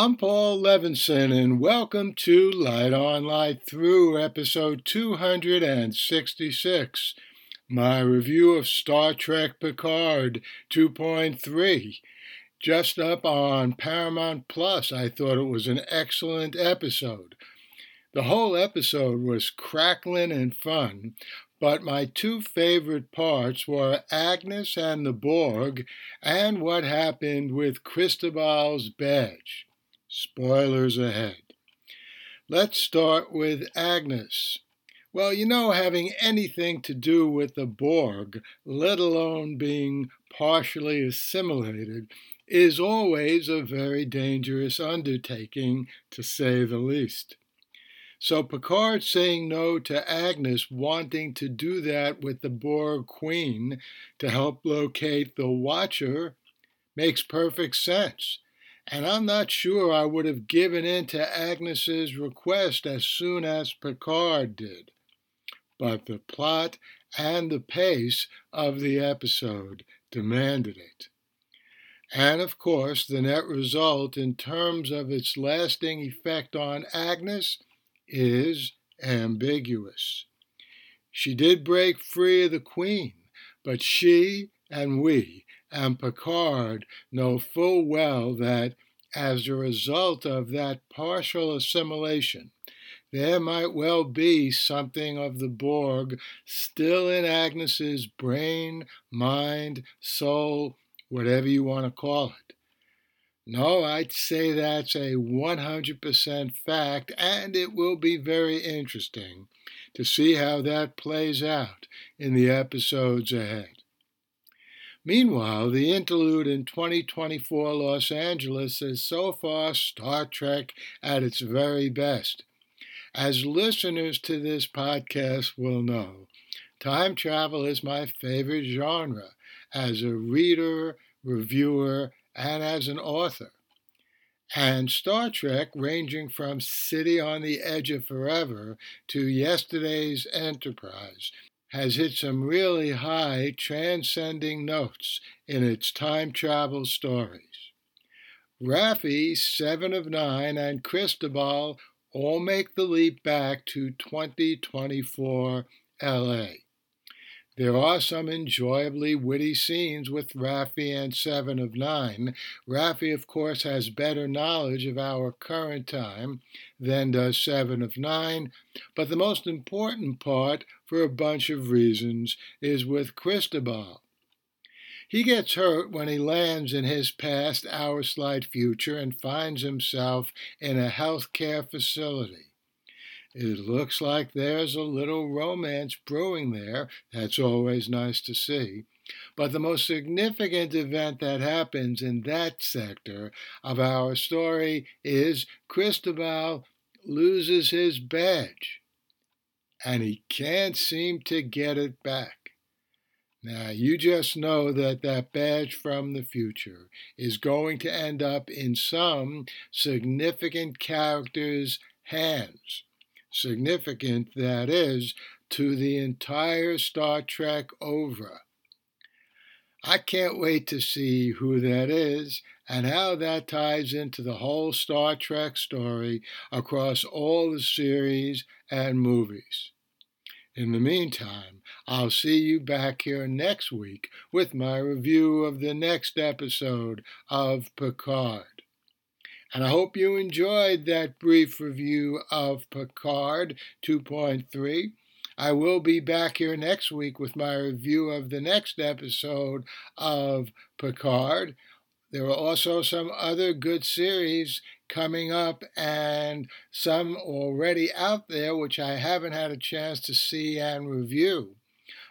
I'm Paul Levinson, and welcome to Light on Light Through, episode 266, my review of Star Trek Picard 2.3. Just up on Paramount Plus, I thought it was an excellent episode. The whole episode was crackling and fun, but my two favorite parts were Agnes and the Borg and what happened with Cristobal's badge. Spoilers ahead. Let's start with Agnes. Well, you know, having anything to do with the Borg, let alone being partially assimilated, is always a very dangerous undertaking, to say the least. So Picard saying no to Agnes wanting to do that with the Borg Queen to help locate the Watcher makes perfect sense and I'm not sure I would have given in to Agnes's request as soon as Picard did. But the plot and the pace of the episode demanded it. And of course, the net result in terms of its lasting effect on Agnes is ambiguous. She did break free of the Queen, but she and we and Picard know full well that as a result of that partial assimilation, there might well be something of the Borg still in Agnes's brain, mind, soul, whatever you want to call it. No, I'd say that's a 100% fact, and it will be very interesting to see how that plays out in the episodes ahead. Meanwhile, the interlude in 2024 Los Angeles is so far Star Trek at its very best. As listeners to this podcast will know, time travel is my favorite genre as a reader, reviewer, and as an author. And Star Trek, ranging from City on the Edge of Forever to yesterday's Enterprise, has hit some really high, transcending notes in its time travel stories. Raffi, Seven of Nine, and Cristobal all make the leap back to 2024 LA. There are some enjoyably witty scenes with Raffi and Seven of Nine. Raffi, of course, has better knowledge of our current time than does Seven of Nine, but the most important part, for a bunch of reasons, is with Cristobal. He gets hurt when he lands in his past Our Slight Future and finds himself in a healthcare facility. It looks like there's a little romance brewing there. That's always nice to see. But the most significant event that happens in that sector of our story is Cristobal loses his badge and he can't seem to get it back. Now, you just know that that badge from the future is going to end up in some significant character's hands significant that is to the entire Star Trek over. I can't wait to see who that is and how that ties into the whole Star Trek story across all the series and movies. In the meantime, I'll see you back here next week with my review of the next episode of Picard. And I hope you enjoyed that brief review of Picard 2.3. I will be back here next week with my review of the next episode of Picard. There are also some other good series coming up and some already out there which I haven't had a chance to see and review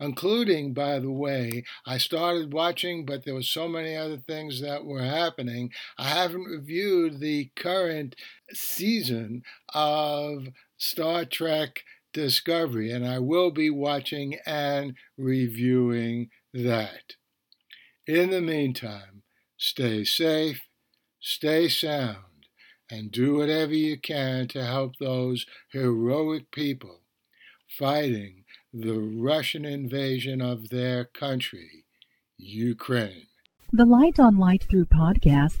including, by the way, I started watching, but there were so many other things that were happening. I haven't reviewed the current season of Star Trek Discovery, and I will be watching and reviewing that. In the meantime, stay safe, stay sound, and do whatever you can to help those heroic people fighting the Russian invasion of their country, Ukraine. The Light on Light Through podcast